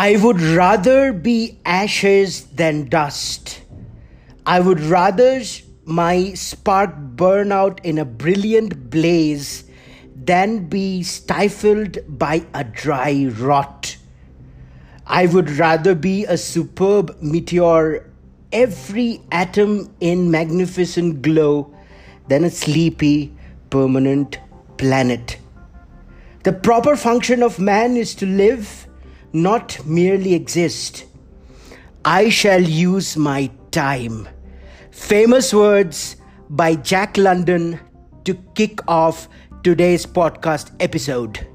I would rather be ashes than dust. I would rather my spark burn out in a brilliant blaze than be stifled by a dry rot. I would rather be a superb meteor, every atom in magnificent glow, than a sleepy, permanent planet. The proper function of man is to live, not merely exist. I shall use my time. Famous words by Jack London to kick off today's podcast episode.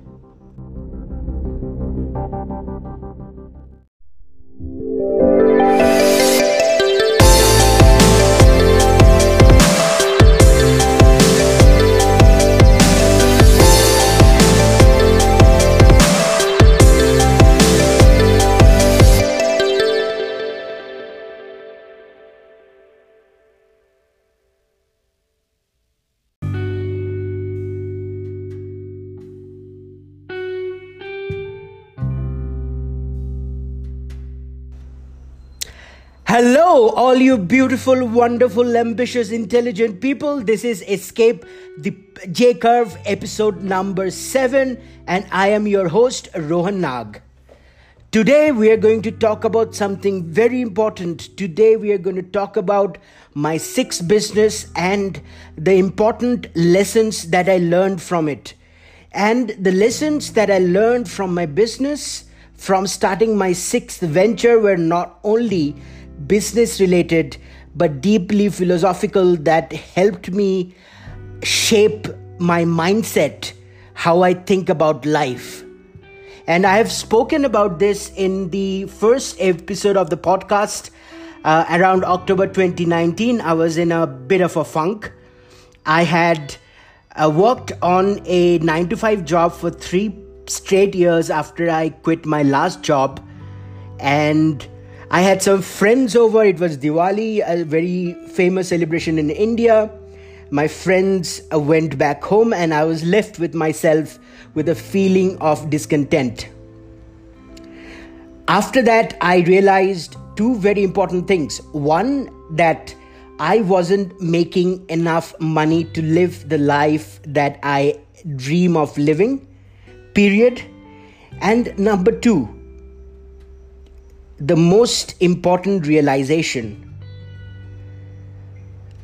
Hello, all you beautiful, wonderful, ambitious, intelligent people. This is Escape the J Curve episode number 7, and I am your host, Rohan Nag. Today, we are going to talk about something very important. Today, we are going to talk about my sixth business and the important lessons that I learned from it. And the lessons that I learned from my business from starting my sixth venture were not only business related but deeply philosophical that helped me shape my mindset, how I think about life. And I have spoken about this in the first episode of the podcast uh, around October 2019. I was in a bit of a funk. I had uh, worked on a 9 to 5 job for three straight years after I quit my last job. And I had some friends over. It was Diwali, a very famous celebration in India. My friends uh, went back home, and I was left with myself with a feeling of discontent. After that, I realized two very important things. One, that I wasn't making enough money to live the life that I dream of living, period. And number two, the most important realization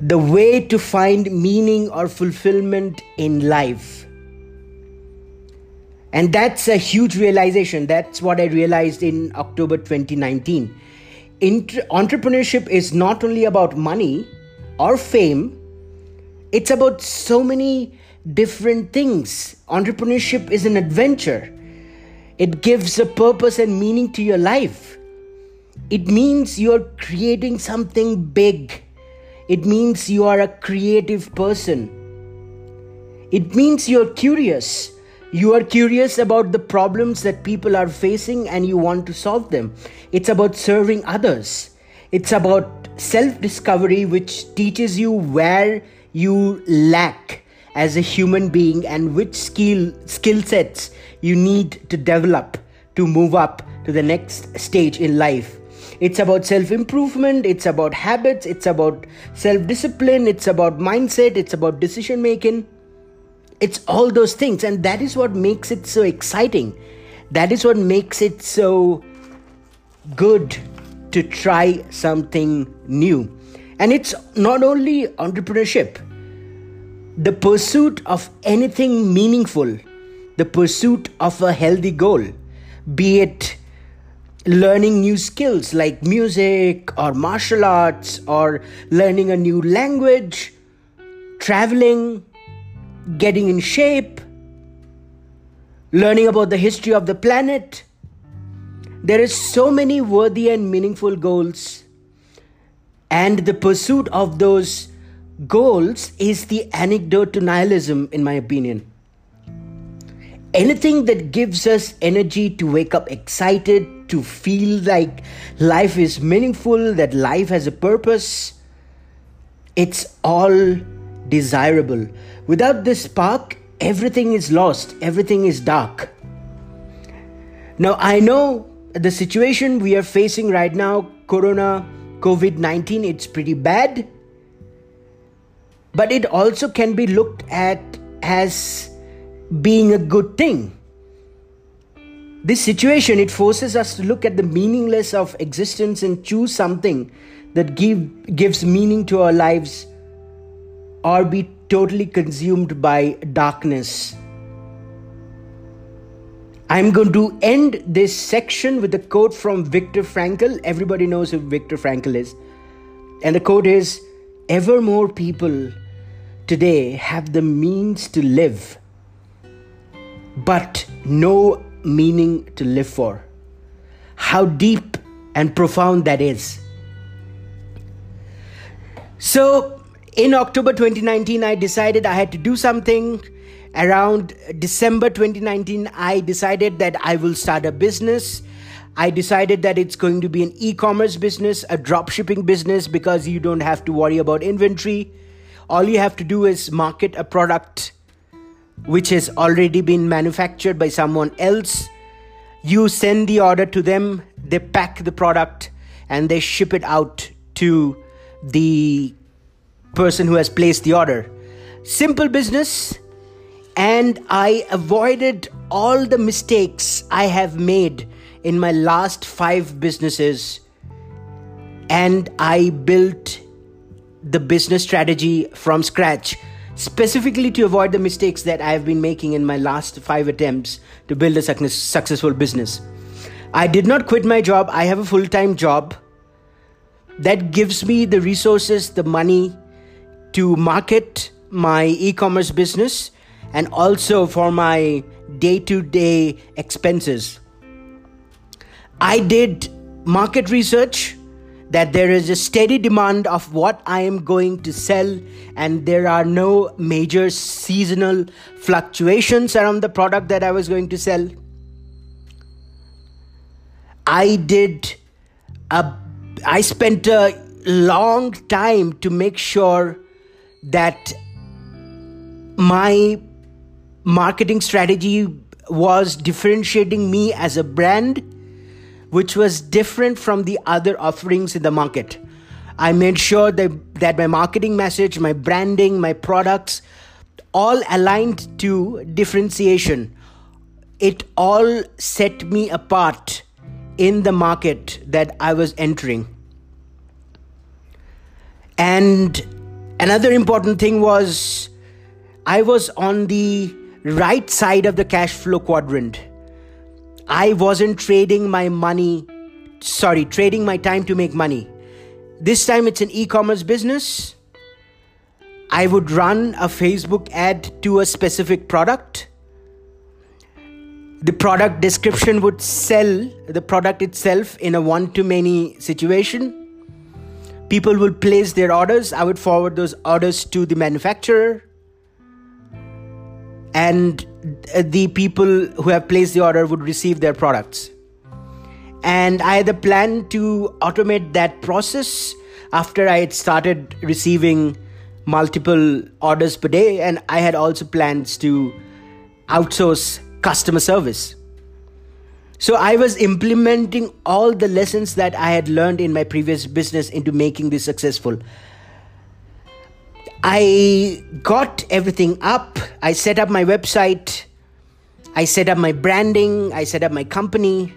the way to find meaning or fulfillment in life. And that's a huge realization. That's what I realized in October 2019. Inter- entrepreneurship is not only about money or fame, it's about so many different things. Entrepreneurship is an adventure, it gives a purpose and meaning to your life. It means you're creating something big. It means you are a creative person. It means you're curious. You are curious about the problems that people are facing and you want to solve them. It's about serving others. It's about self discovery, which teaches you where you lack as a human being and which skill skill sets you need to develop to move up to the next stage in life it's about self improvement, it's about habits, it's about self discipline, it's about mindset, it's about decision making. It's all those things, and that is what makes it so exciting. That is what makes it so good to try something new. And it's not only entrepreneurship, the pursuit of anything meaningful, the pursuit of a healthy goal, be it learning new skills like music or martial arts or learning a new language, traveling, getting in shape, learning about the history of the planet. There is so many worthy and meaningful goals and the pursuit of those goals is the antidote to nihilism in my opinion anything that gives us energy to wake up excited, to feel like life is meaningful, that life has a purpose, it's all desirable. Without this spark, everything is lost, everything is dark. Now, I know the situation we are facing right now, Corona, COVID 19, it's pretty bad. But it also can be looked at as being a good thing. This situation it forces us to look at the meaningless of existence and choose something that give, gives meaning to our lives or be totally consumed by darkness. I'm going to end this section with a quote from Viktor Frankl. Everybody knows who Viktor Frankl is. And the quote is Ever more people today have the means to live, but no meaning to live for. How deep and profound that is. So, in October 2019, I decided I had to do something. Around December 2019, I decided that I will start a business. I decided that it's going to be an e commerce business, a drop shipping business, because you don't have to worry about inventory. All you have to do is market a product which has already been manufactured by someone else. You send the order to them, they pack the product, and they ship it out to the person who has placed the order. Simple business, and I avoided all the mistakes I have made in my last five businesses, and I built the business strategy from scratch, specifically to avoid the mistakes that I have been making in my last five attempts to build a successful business. I did not quit my job, I have a full time job that gives me the resources, the money to market my e commerce business and also for my day to day expenses. I did market research that there is a steady demand of what I am going to sell, and there are no major seasonal fluctuations around the product that I was going to sell. I did a I spent a long time to make sure that my marketing strategy was differentiating me as a brand which was different from the other offerings in the market. I made sure that, that my marketing message, my branding, my products all aligned to differentiation. It all set me apart in the market that I was entering. And another important thing was I was on the right side of the cash flow quadrant. I wasn't trading my money, sorry, trading my time to make money. This time it's an e commerce business. I would run a Facebook ad to a specific product. The product description would sell the product itself in a one to many situation. People will place their orders. I would forward those orders to the manufacturer. And the people who have placed the order would receive their products and i had a plan to automate that process after i had started receiving multiple orders per day and i had also plans to outsource customer service. So I was implementing all the lessons that I had learned in my previous business into making this successful. I got everything up. I set up my website. I set up my branding. I set up my company.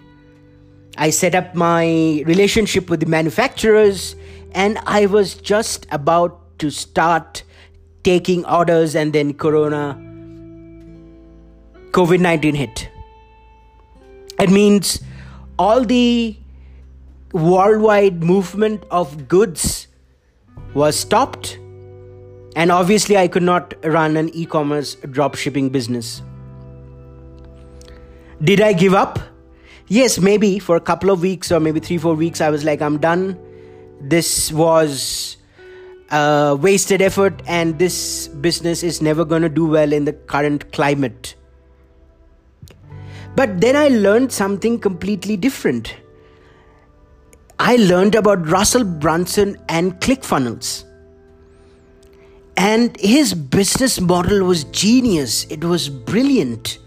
I set up my relationship with the manufacturers. And I was just about to start taking orders, and then Corona COVID 19 hit. It means all the worldwide movement of goods was stopped, and obviously, I could not run an e commerce drop shipping business. Did I give up? Yes, maybe for a couple of weeks or maybe three, four weeks, I was like, I'm done. This was a wasted effort, and this business is never going to do well in the current climate. But then I learned something completely different. I learned about Russell Brunson and ClickFunnels. And his business model was genius, it was brilliant.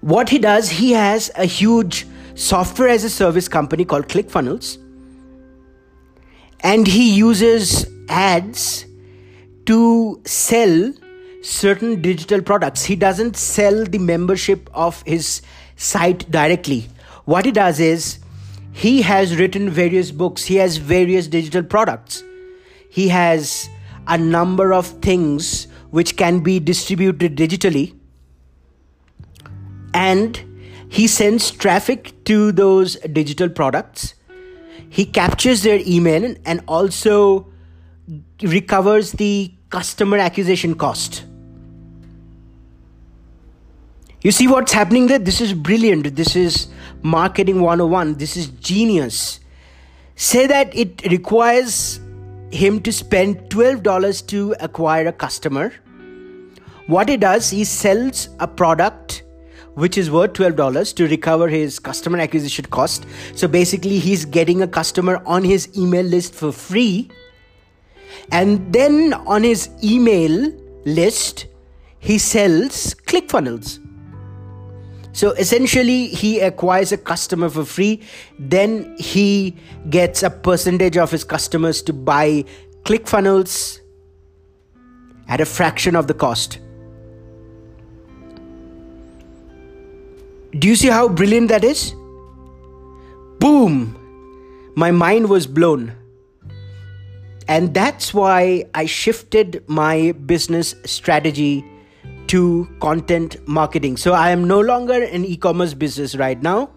What he does, he has a huge software as a service company called ClickFunnels. And he uses ads to sell certain digital products. He doesn't sell the membership of his site directly. What he does is he has written various books, he has various digital products, he has a number of things which can be distributed digitally, and he sends traffic to those digital products. He captures their email and also recovers the customer acquisition cost. You see what's happening there? This is brilliant. This is marketing 101. This is genius. Say that it requires him to spend $12 to acquire a customer. What he does, he sells a product which is worth $12 to recover his customer acquisition cost. So basically, he's getting a customer on his email list for free. And then on his email list, he sells ClickFunnels. So essentially, he acquires a customer for free. Then he gets a percentage of his customers to buy ClickFunnels at a fraction of the cost. Do you see how brilliant that is? Boom! My mind was blown. And that's why I shifted my business strategy to content marketing. So I am no longer an e commerce business right now.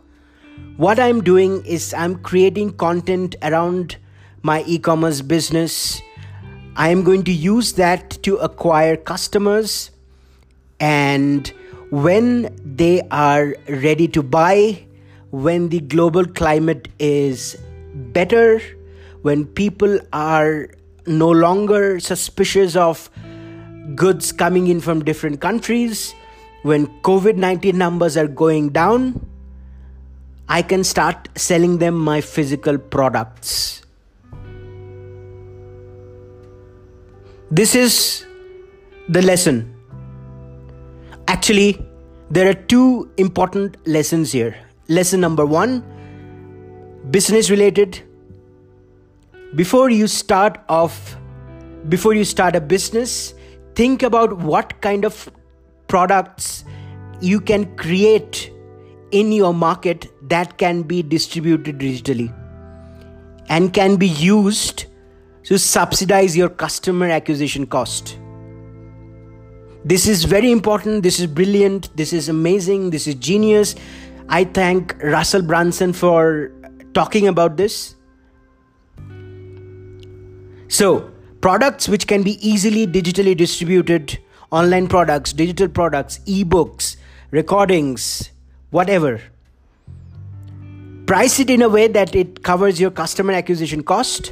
What I'm doing is I'm creating content around my e commerce business. I am going to use that to acquire customers. And when they are ready to buy, when the global climate is better, when people are no longer suspicious of goods coming in from different countries, when COVID 19 numbers are going down, I can start selling them my physical products. This is the lesson. Actually, there are two important lessons here. Lesson number one business related. Before you start off, before you start a business, think about what kind of products you can create in your market that can be distributed digitally and can be used to subsidize your customer acquisition cost. This is very important. This is brilliant. This is amazing. This is genius. I thank Russell Brunson for talking about this. So, products which can be easily digitally distributed online products digital products ebooks recordings whatever. Price it in a way that it covers your customer acquisition cost.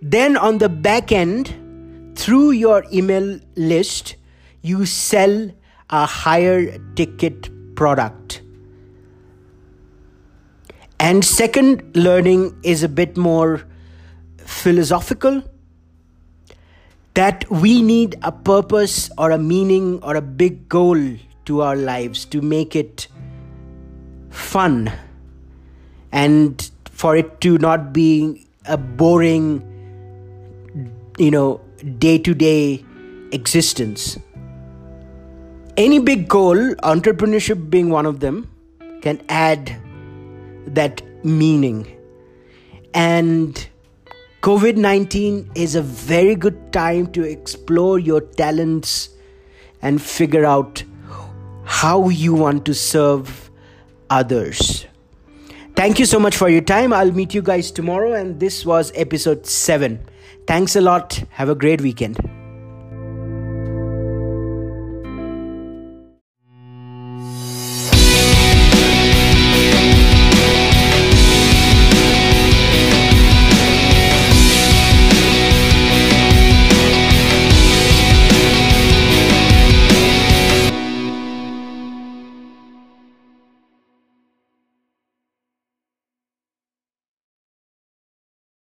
Then on the back end through your email list you sell a higher ticket product. And second learning is a bit more philosophical that we need a purpose or a meaning or a big goal to our lives to make it fun and for it to not be a boring you know day to day existence. Any big goal entrepreneurship being one of them can add that meaning. And COVID 19 is a very good time to explore your talents and figure out how you want to serve others. Thank you so much for your time. I'll meet you guys tomorrow, and this was episode 7. Thanks a lot. Have a great weekend.